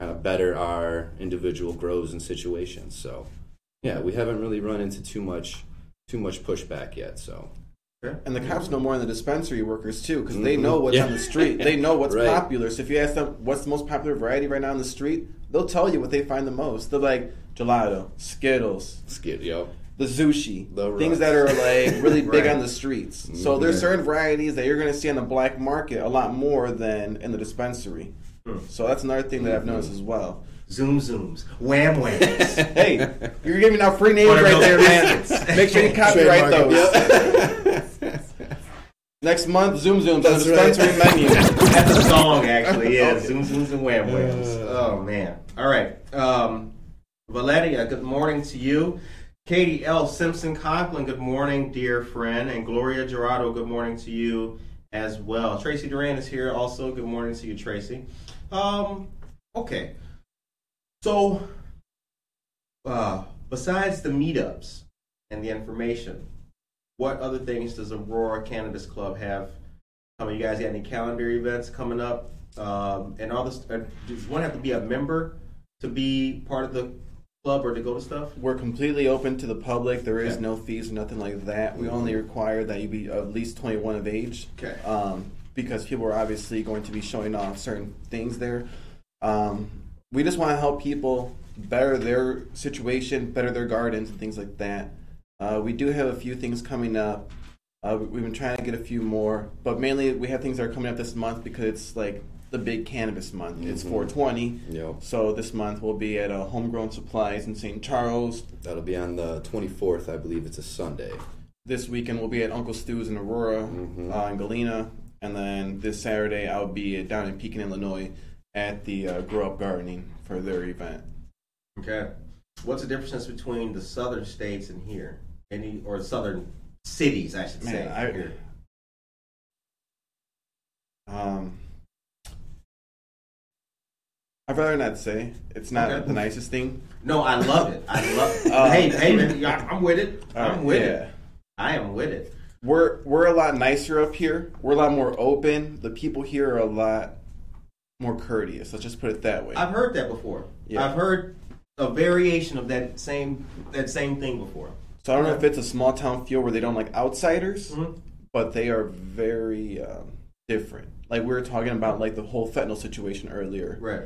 kind of better our individual grows and situations so yeah we haven't really run into too much too much pushback yet so and the mm-hmm. cops know more than the dispensary workers too, because they Mhm. know what's Yeah. on the street. They know what's Right. popular. So if you ask them what's the most popular variety right now on the street, they'll tell you what they find the most. They're like gelato, Skittles, skid yo the sushi, The things that are like really big on the streets. Mm-hmm. So there's certain varieties that you're going to see on the black market a lot more than in the dispensary. Hmm. So that's another thing that I've noticed mm-hmm. as well. Zoom zooms, wham whams. Hey, you're giving out free names right there, man. Make sure you copyright those. Next month, Zoom Zooms on the That's right. dispensary menu. That's a song, actually. Yeah, zoom zooms and wham whams. Oh man. All right. Um, Valeria, good morning to you. Katie L. Simpson Conklin, good morning, dear friend, and Gloria Gerardo, good morning to you as well. Tracy Duran is here also. Good morning to you, Tracy. Um, okay. So, uh, besides the meetups and the information, what other things does Aurora Cannabis Club have coming? You guys got any calendar events coming up? Um, and all this, uh, does one have to be a member to be part of the club or to go to stuff? We're completely open to the public. There is Okay. no fees or nothing like that. We only require that you be at least 21 of age. Okay. Um, because people are obviously going to be showing off certain things there. Um, we just want to help people better their situation, better their gardens, and things like that. Uh, we do have a few things coming up. Uh, we- we've been trying to get a few more, but mainly we have things that are coming up this month because it's like the big cannabis month. It's 420. Yep. So this month we'll be at uh, Homegrown Supplies in St. Charles. That'll be on the 24th, I believe it's a Sunday. This weekend we'll be at Uncle Stu's in Aurora, Mhm. uh, in Galena, and then this Saturday I'll be down in Pekin, Illinois, at the uh, Grow Up Gardening for their event. Okay. What's the difference between the southern states and here? Any or southern cities, I should say. Man, I, here. um, I'd rather not say. It's not Okay. the nicest thing. No, I love it. I love. It. Uh, hey, hey, man, I'm with it. I'm Uh, with yeah. it. I am with it. We're we're a lot nicer up here. We're a lot more open. The people here are a lot more courteous. Let's just put it that way. I've heard that before. Yeah. I've heard a variation of that same that same thing before. So I don't know if it's a small town feel where they don't like outsiders, Mhm. but they are very um, different. Like we were talking about, like the whole fentanyl situation earlier. Right.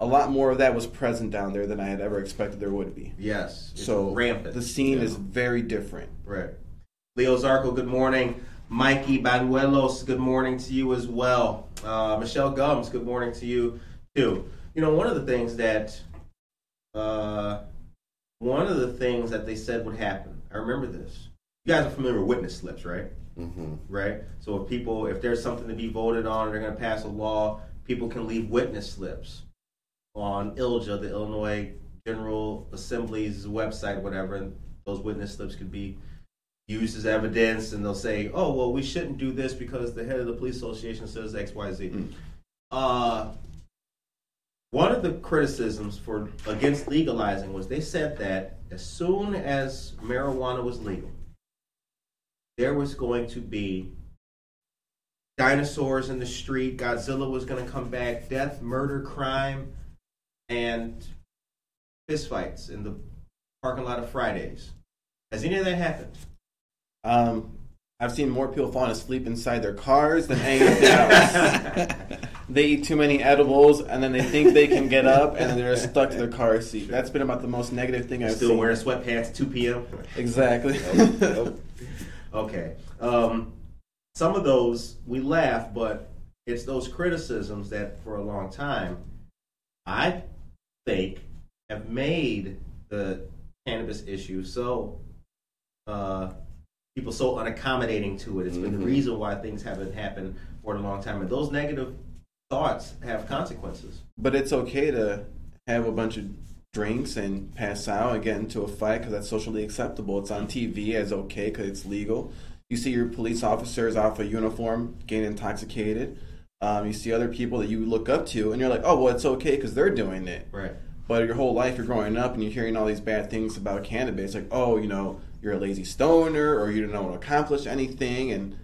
A lot more of that was present down there than I had ever expected there would be. Yes. It's so rampant. the scene Yeah. is very different. Right. Leo Zarco, good morning. Mikey Banuelos, good morning to you as well. Uh, Michelle Gums, good morning to you too. You know, one of the things that, uh, one of the things that they said would happen. I remember this. You guys are familiar with witness slips, right? hmm Right. So if people, if there's something to be voted on, they're going to pass a law. People can leave witness slips on ILGA, the Illinois General Assembly's website, whatever. And those witness slips could be used as evidence, and they'll say, "Oh, well, we shouldn't do this because the head of the police association says X, Y, Z." Uh, one of the criticisms for against legalizing was they said that as soon as marijuana was legal, there was going to be dinosaurs in the street, Godzilla was going to come back, death, murder, crime, and fistfights in the parking lot of Fridays. Has any of that happened? Um, I've seen more people falling asleep inside their cars than anything else. they eat too many edibles and then they think they can get up and then they're stuck to their car seat. That's been about the most negative thing I've Still seen. wearing sweatpants 2 p.m.? exactly. Yep. Okay. Um, some of those we laugh, but it's those criticisms that for a long time, I think, have made the cannabis issue so uh, people so unaccommodating to it. It's been the Mhm. reason why things haven't happened for a long time, and those negative thoughts have consequences. but it's okay to have a bunch of drinks and pass out and get into a fight because that's socially acceptable. It's on TV as okay because it's legal. You see your police officers off a uniform getting intoxicated. Um, you see other people that you look up to, and you're like, oh, well, it's okay because they're doing it. Right. But your whole life, you're growing up and you're hearing all these bad things about cannabis, like, oh, you know, you're a lazy stoner or you don't want to accomplish anything. And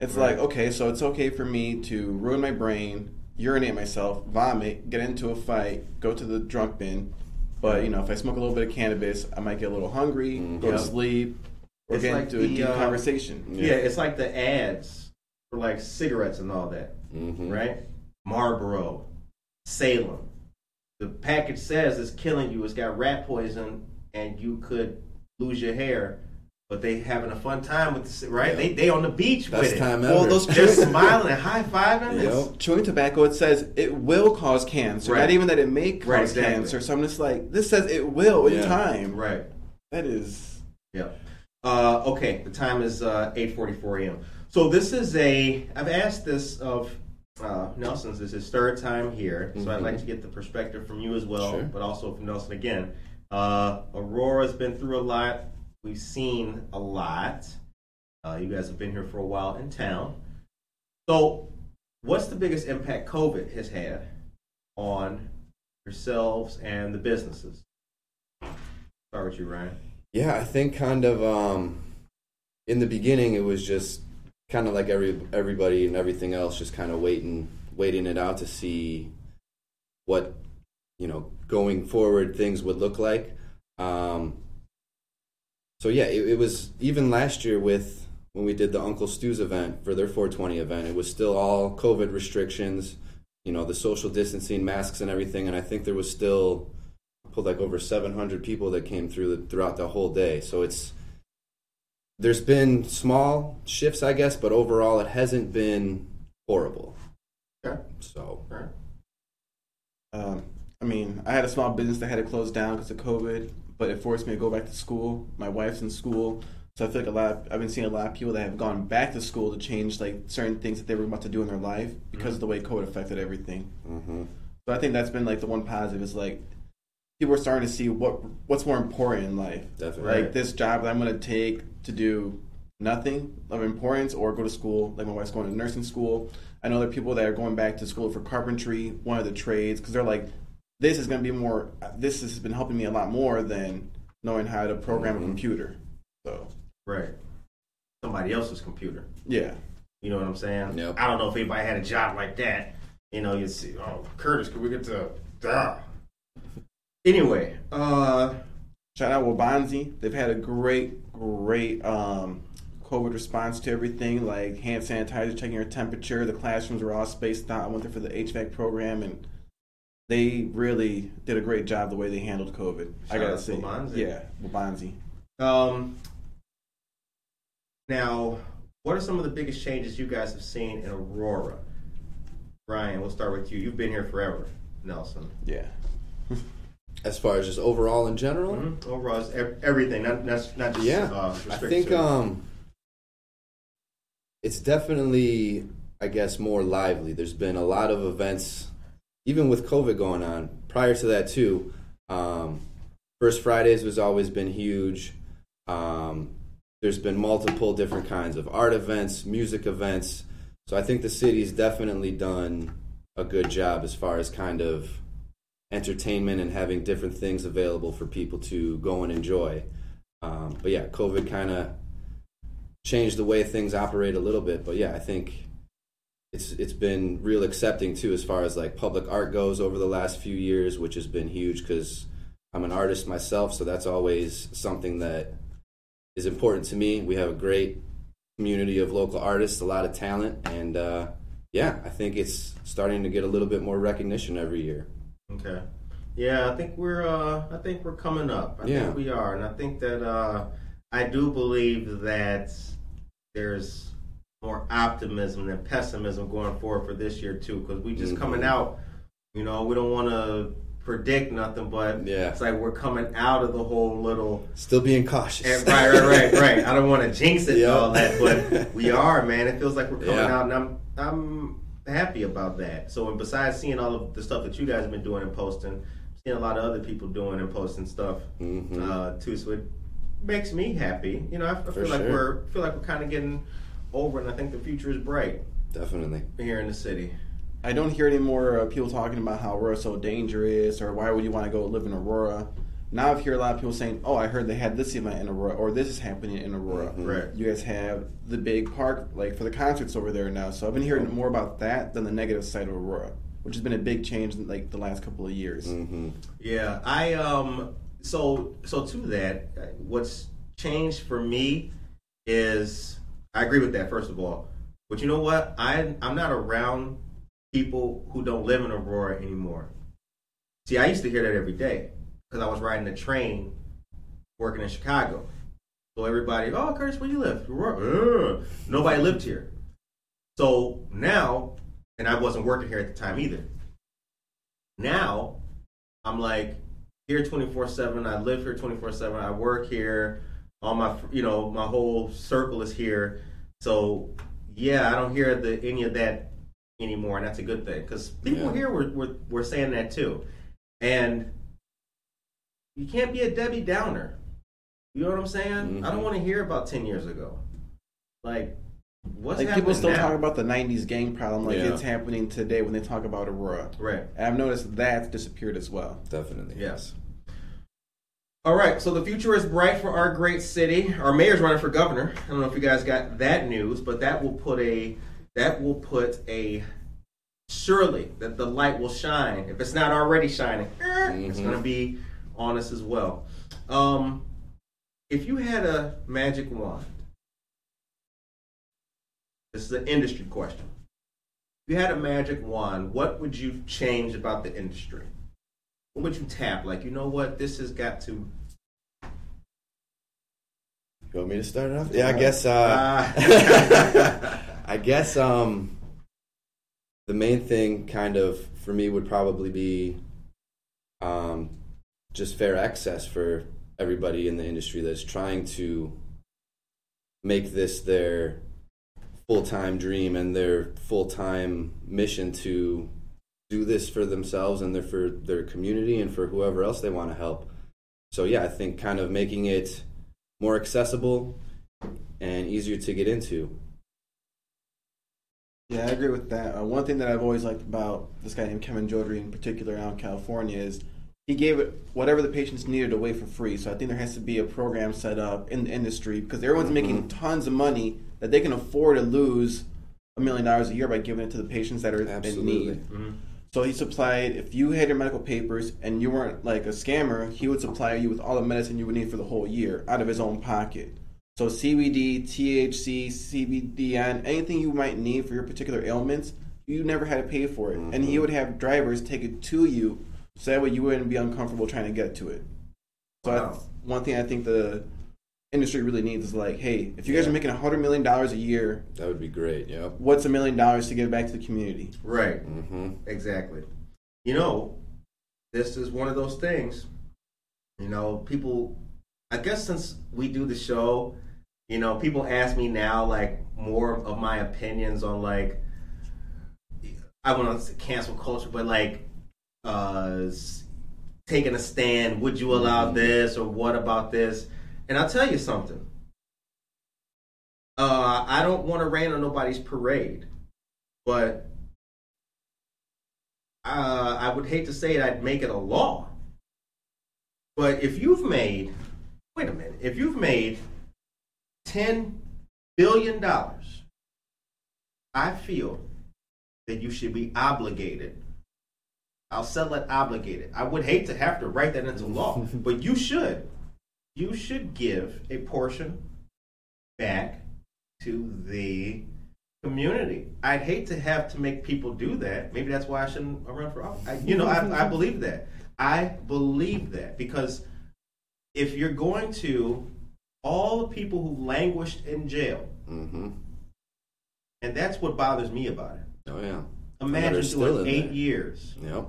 it's Right. like, okay, so it's okay for me to ruin my brain, urinate myself, vomit, get into a fight, go to the drunk bin. But, you know, if I smoke a little bit of cannabis, I might get a little hungry, go to sleep, or It's get like into a the, deep uh, conversation. Yeah. it's like the ads for like cigarettes and all that. hmm right? Marlboro, Salem. The package says it's killing you. It's got rat poison, and you could lose your hair, but they having a fun time with this, right? They they on the beach Best with it. time Well, ever. those They're smiling and high fiving. Yep. chewing tobacco, it says it will cause cancer. Right. Not even that it may cause Right, exactly. cancer. So I'm just like, this says it will in Yeah. time. Right. That is. Yeah. Uh, okay, the time is uh, 8:44 a.m. So this is a. I've asked this of uh, Nelson's. This is his third time here, so I'd like to get the perspective from you as well, Sure. but also from Nelson again. Uh, Aurora's been through a lot. We've seen a lot. Uh, you guys have been here for a while in town. So, what's the biggest impact COVID has had on yourselves and the businesses? Start with you, Ryan. Yeah, I think kind of um, in the beginning it was just kind of like every everybody and everything else, just kind of waiting waiting it out to see what you know going forward things would look like. Um, so yeah, it, it was even last year with when we did the Uncle Stu's event for their 420 event. It was still all COVID restrictions, you know, the social distancing, masks, and everything. And I think there was still pulled like over 700 people that came through the, throughout the whole day. So it's there's been small shifts, I guess, but overall it hasn't been horrible. Okay. So right. Um, I mean, I had a small business that had to close down because of COVID, but it forced me to go back to school. My wife's in school, so I feel like a lot. Of, I've been seeing a lot of people that have gone back to school to change like certain things that they were about to do in their life because of the way COVID affected everything. hmm So I think that's been like the one positive is like people are starting to see what what's more important in life. Definitely. Like this job that I'm going to take to do nothing of importance or go to school. Like my wife's going to nursing school. I know there are people that are going back to school for carpentry, one of the trades, because they're like, this is going to be more. This has been helping me a lot more than knowing how to program a Mhm. computer. So Right. Somebody else's computer. yeah, You know what I'm saying? Yep. I don't know if anybody had a job like that. You know, you see, oh, Curtis, could we get to. Ah. Anyway, uh, shout out Waubonsee. They've had a great, great um, COVID response to everything, like hand sanitizer, checking your temperature. The classrooms were all spaced out. I went there for the HVAC program, and they really did a great job the way they handled COVID. I gotta out say, Waubonsee. yeah, Waubonsee. um, now, what are some of the biggest changes you guys have seen in Aurora? Ryan, we'll start with you. You've been here forever, Nelson. Yeah, as far as just overall in general, Mm-hmm. Overall, it's everything, not, not, not just Yeah, uh, I think to- um, it's definitely, I guess, more lively. There's been a lot of events, even with COVID going on. Prior to that, too, um, First Fridays was always been huge. Um, there's been multiple different kinds of art events, music events. So I think the city's definitely done a good job as far as kind of entertainment and having different things available for people to go and enjoy. Um, but yeah, COVID kind of changed the way things operate a little bit. But yeah, I think it's it's been real accepting too as far as like public art goes over the last few years, which has been huge because I'm an artist myself, so that's always something that is important to me. We have a great community of local artists, a lot of talent, and uh, yeah, I think it's starting to get a little bit more recognition every year. Okay. Yeah, I think we're uh I think we're coming up. I Yeah. think we are. And I think that uh I do believe that there's more optimism than pessimism going forward for this year too cuz we just Mhm. coming out, you know, we don't want to predict nothing but Yeah. it's like we're coming out of the whole little Still being cautious. Eh, right, right, right, right. I don't want to jinx it and all that, but we are, man. It feels like we're coming Yeah. out, and I'm I'm happy about that. So, and besides seeing all of the stuff that you guys have been doing and posting, seeing a lot of other people doing and posting stuff Mhm. uh, too, so it makes me happy. You know, I, I For feel like sure. we're feel like we're kind of getting over, and I think the future is bright Definitely. here in the city. I don't hear any more uh, people talking about how Aurora's so dangerous or why would you want to go live in Aurora. Now I've hear a lot of people saying, "Oh, I heard they had this event in Aurora, or this is happening in Aurora." Mhm. Right. You guys have the big park, like for the concerts over there now. So I've been hearing more about that than the negative side of Aurora, which has been a big change in like the last couple of years. hmm Yeah, I um so so to that, uh, what's changed for me is I agree with that first of all. But you know what? I I'm not around people who don't live in Aurora anymore. See, I used to hear that every day because I was riding the train working in Chicago. So everybody, oh, Curtis, where you live? Nobody lived here. So now, and I wasn't working here at the time either. Now, I'm like here 24 seven. I live here 24 seven. I work here. All my, you know, my whole circle is here. So yeah, I don't hear the any of that anymore, and that's a good thing because people Yeah. here were, were were saying that too, and you can't be a Debbie Downer. You know what I'm saying? I don't Mhm. want to hear about ten years ago. Like, what's like people still now? talk about the '90s gang problem, like Yeah. it's happening today when they talk about Aurora. right. And I've noticed that disappeared as well. Definitely. Yes. All right, so the future is bright for our great city. Our mayor's running for governor. I don't know if you guys got that news, but that will put a that will put a surely that the light will shine. If it's not already shining, eh, it's Mhm. going to be on us as well. Um, if you had a magic wand, this is an industry question. If you had a magic wand, what would you change about the industry? What would you tap? Like, you know what? This has got to. You want me to start it off? Yeah, I guess. Uh, Ah. I guess um, the main thing, kind of, for me would probably be um, just fair access for everybody in the industry that's trying to make this their full time dream and their full time mission to do this for themselves and their, for their community and for whoever else they want to help. So, yeah, I think kind of making it more accessible and easier to get into. Yeah, I agree with that. Uh, one thing that I've always liked about this guy named Kevin Jodrey in particular out in California is he gave it whatever the patients needed away for free. So I think there has to be a program set up in the industry because everyone's making tons of money that they can afford to lose a million dollars a year by giving it to the patients that are in Absolutely. need. Mhm. So he supplied, if you had your medical papers and you weren't like a scammer, he would supply you with all the medicine you would need for the whole year out of his own pocket. So CBD, THC, CBDN, anything you might need for your particular ailments, you never had to pay for it. And he mm-hmm. would have drivers take it to you so that way you wouldn't be uncomfortable trying to get to it. So Wow. that's one thing I think the industry really needs is like, hey, if you guys are making a $100 million a year, That would be great. Yeah. what's a million dollars to give back to the community? Right. Mm-hmm. Exactly. You know, this is one of those things. You know, people. I guess since we do the show, you know, people ask me now like more of my opinions on like. I want to cancel culture, but like, uh, taking a stand. Would you allow this or what about this? And I'll tell you something. Uh, I don't want to rain on nobody's parade, but uh, I would hate to say it, I'd make it a law. But if you've made, wait a minute, if you've made $10 billion, I feel that you should be obligated. I'll settle it obligated. I would hate to have to write that into law, but you should. You should give a portion back to the community. I'd hate to have to make people do that. Maybe that's why I shouldn't run for office. I, you know, I, I believe that. I believe that because if you're going to all the people who languished in jail, hmm and that's what bothers me about it. Oh yeah. Imagine doing eight there. years Yep.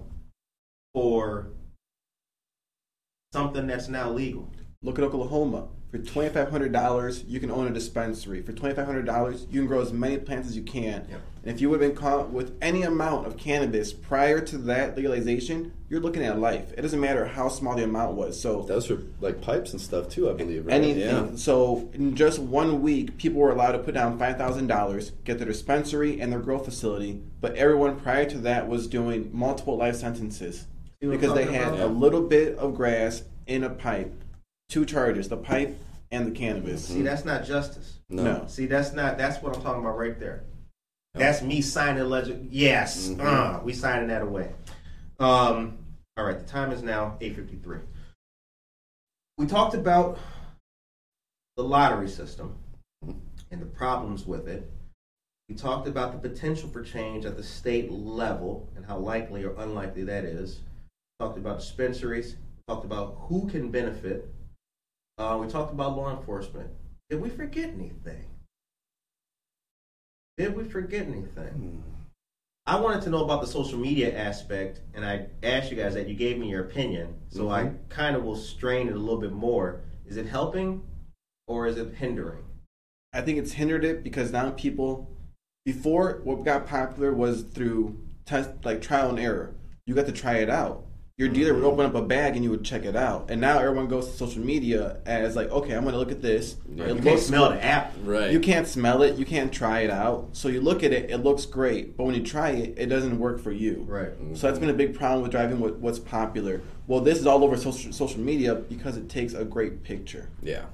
for something that's now legal. Look at Oklahoma. For twenty five hundred dollars, you can own a dispensary. For twenty five hundred dollars, you can grow as many plants as you can. Yep. And if you would have been caught with any amount of cannabis prior to that legalization, you're looking at life. It doesn't matter how small the amount was. So That was for like pipes and stuff too, I believe. Right? anything. Yeah. So in just one week, people were allowed to put down five thousand dollars, get their dispensary and their grow facility. But everyone prior to that was doing multiple life sentences See what I'm because they had about? a little bit of grass in a pipe, two charges: the pipe and the cannabis. See, that's not justice. No. No. See, that's not. That's what I'm talking about right there. That's me signing legend. Yes, Mhm. uh, we signing that away. Um, all right, the time is now 8:53. We talked about the lottery system and the problems with it. We talked about the potential for change at the state level and how likely or unlikely that is. We talked about dispensaries. We talked about who can benefit. Uh, we talked about law enforcement. Did we forget anything? Did we forget anything? I wanted to know about the social media aspect, and I asked you guys that. You gave me your opinion, so I kind of will strain it a little bit more. Is it helping, or is it hindering? I think it's hindered it because now people, before what got popular was through test like trial and error. You got to try it out. Your dealer would open up a bag and you would check it out. And now everyone goes to social media as like, okay, I'm going to look at this. Yeah. It You can't looks- smell the app. Right. You can't smell it. You can't try it out. So you look at it. It looks great, but when you try it, it doesn't work for you. Right. Mm-hmm. So that's been a big problem with driving what, what's popular. Well, this is all over social social media because it takes a great picture. Yeah.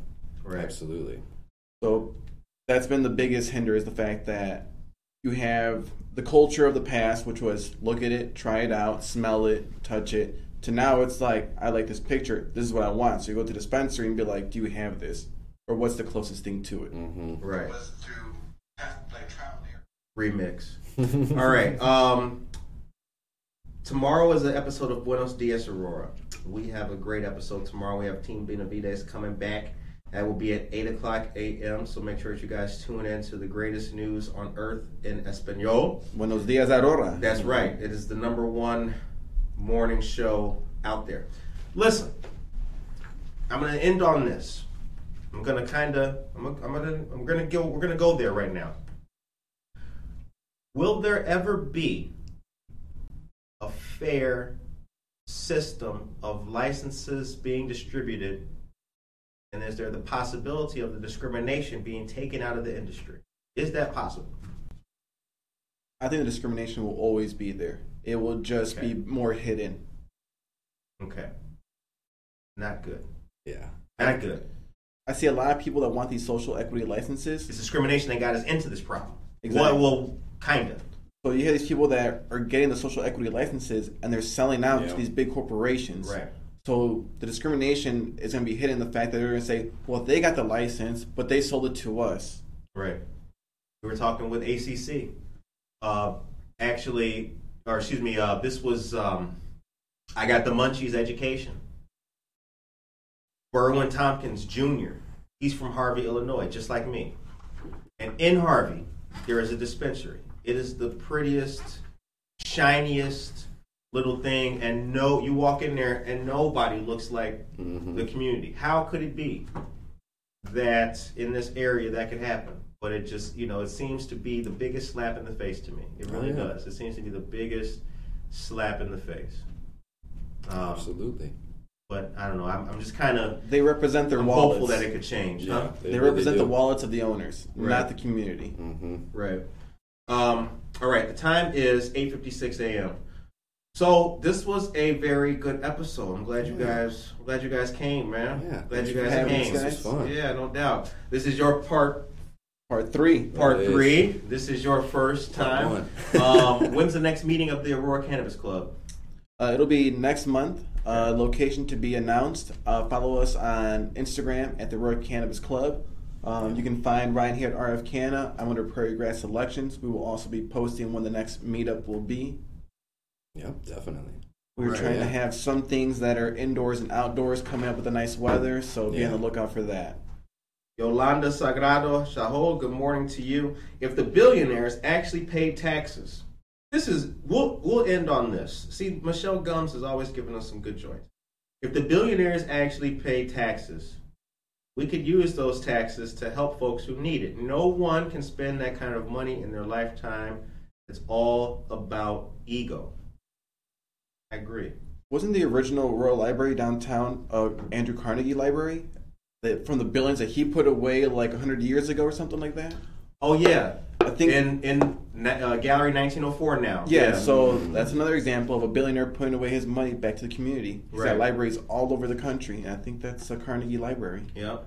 Right. Absolutely. So that's been the biggest hinder is the fact that you have the culture of the past, which was look at it, try it out, smell it, touch it. To now, it's like I like this picture. This is what I want. So you go to the dispensary and be like, "Do you have this?" Or what's the closest thing to it? hmm Right. was through like trial and error. Remix. All right. Um, tomorrow is an episode of Buenos Dias Aurora. We have a great episode tomorrow. We have Team Benavides coming back. That will be at 8 o'clock a.m. So make sure that you guys tune in to the greatest news on earth in Espanol. Buenos dias, Aurora. That's right. It is the number one morning show out there. Listen, I'm gonna end on this. I'm gonna kind of. I'm, gonna- I'm gonna. I'm gonna go. We're gonna go there right now. Will there ever be a fair system of licenses being distributed? And is there the possibility of the discrimination being taken out of the industry? Is that possible? I think the discrimination will always be there. It will just Okay. be more hidden. Okay. Not good. Yeah. Not good. I see a lot of people that want these social equity licenses. It's discrimination that got us into this problem. Exactly. Well, well kind of. So you have these people that are getting the social equity licenses and they're selling out Yeah. to these big corporations. Right. So the discrimination is going to be hidden in the fact that they're going to say, well, they got the license, but they sold it to us. Right. We were talking with ACC. Uh, actually, or excuse me, uh, this was, um, I got the Munchies education. Berwin Tompkins Jr., he's from Harvey, Illinois, just like me. And in Harvey, there is a dispensary. It is the prettiest, shiniest little thing, and no, you walk in there and nobody looks like Mhm. the community. How could it be that in this area that could happen? But it just, you know, it seems to be the biggest slap in the face to me. It really Oh, yeah. does. It seems to be the biggest slap in the face. Um, Absolutely. but I don't know. I'm, I'm just kind of They represent their wallets. hopeful that it could change. Yeah. Huh? they really represent do. the wallets of the owners, Right. not the community. hmm Right. Um, all right. The time is 8:56 a.m. So this was a very good episode. I'm glad you guys. I'm glad you guys came, man. Yeah, Glad you guys came. guys. This was fun. Yeah, no doubt. This is your part Part three. part It is. three. This is your first time. um, when's the next meeting of the Aurora Cannabis Club? Uh, it'll be next month. Uh, location to be announced. Uh, follow us on Instagram at the Aurora Cannabis Club. Um, you can find Ryan here at RF Canna. I'm under Prairie Grass Selections. We will also be posting when the next meetup will be. Yep, definitely. We were Right, trying to have some things that are indoors and outdoors coming up with the nice weather, so be Yeah. on the lookout for that. Yolanda Sagrado Shahol, good morning to you. If the billionaires actually paid taxes, this is we'll we'll end on this. See, Michelle Gums has always given us some good joints. If the billionaires actually pay taxes, we could use those taxes to help folks who need it. No one can spend that kind of money in their lifetime. It's all about ego. I agree. Wasn't the original Royal Library downtown uh, Andrew Carnegie Library? That from the billions that he put away like 100 years ago or something like that? Oh yeah, I think in in uh, Gallery 1904 now. Yeah, so that's another example of a billionaire putting away his money back to the community. He's Right. got libraries all over the country, and I think that's a Carnegie Library. Yep.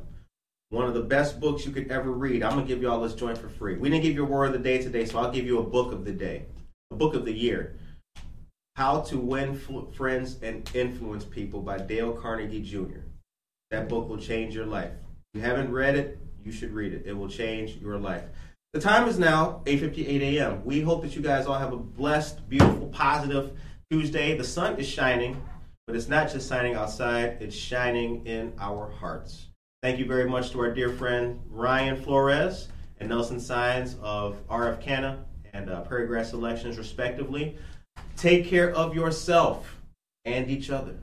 One of the best books you could ever read. I'm gonna give you all this joint for free. We didn't give you a word of the day today, so I'll give you a book of the day, a book of the year. How to Win Fl- Friends and Influence People by Dale Carnegie Jr. That book will change your life. If you haven't read it, you should read it. It will change your life. The time is now 8:58 a.m. We hope that you guys all have a blessed, beautiful, positive Tuesday. The sun is shining, but it's not just shining outside; it's shining in our hearts. Thank you very much to our dear friend Ryan Flores and Nelson Signs of RF Canna and uh, Prairie Grass Selections, respectively. Take care of yourself and each other.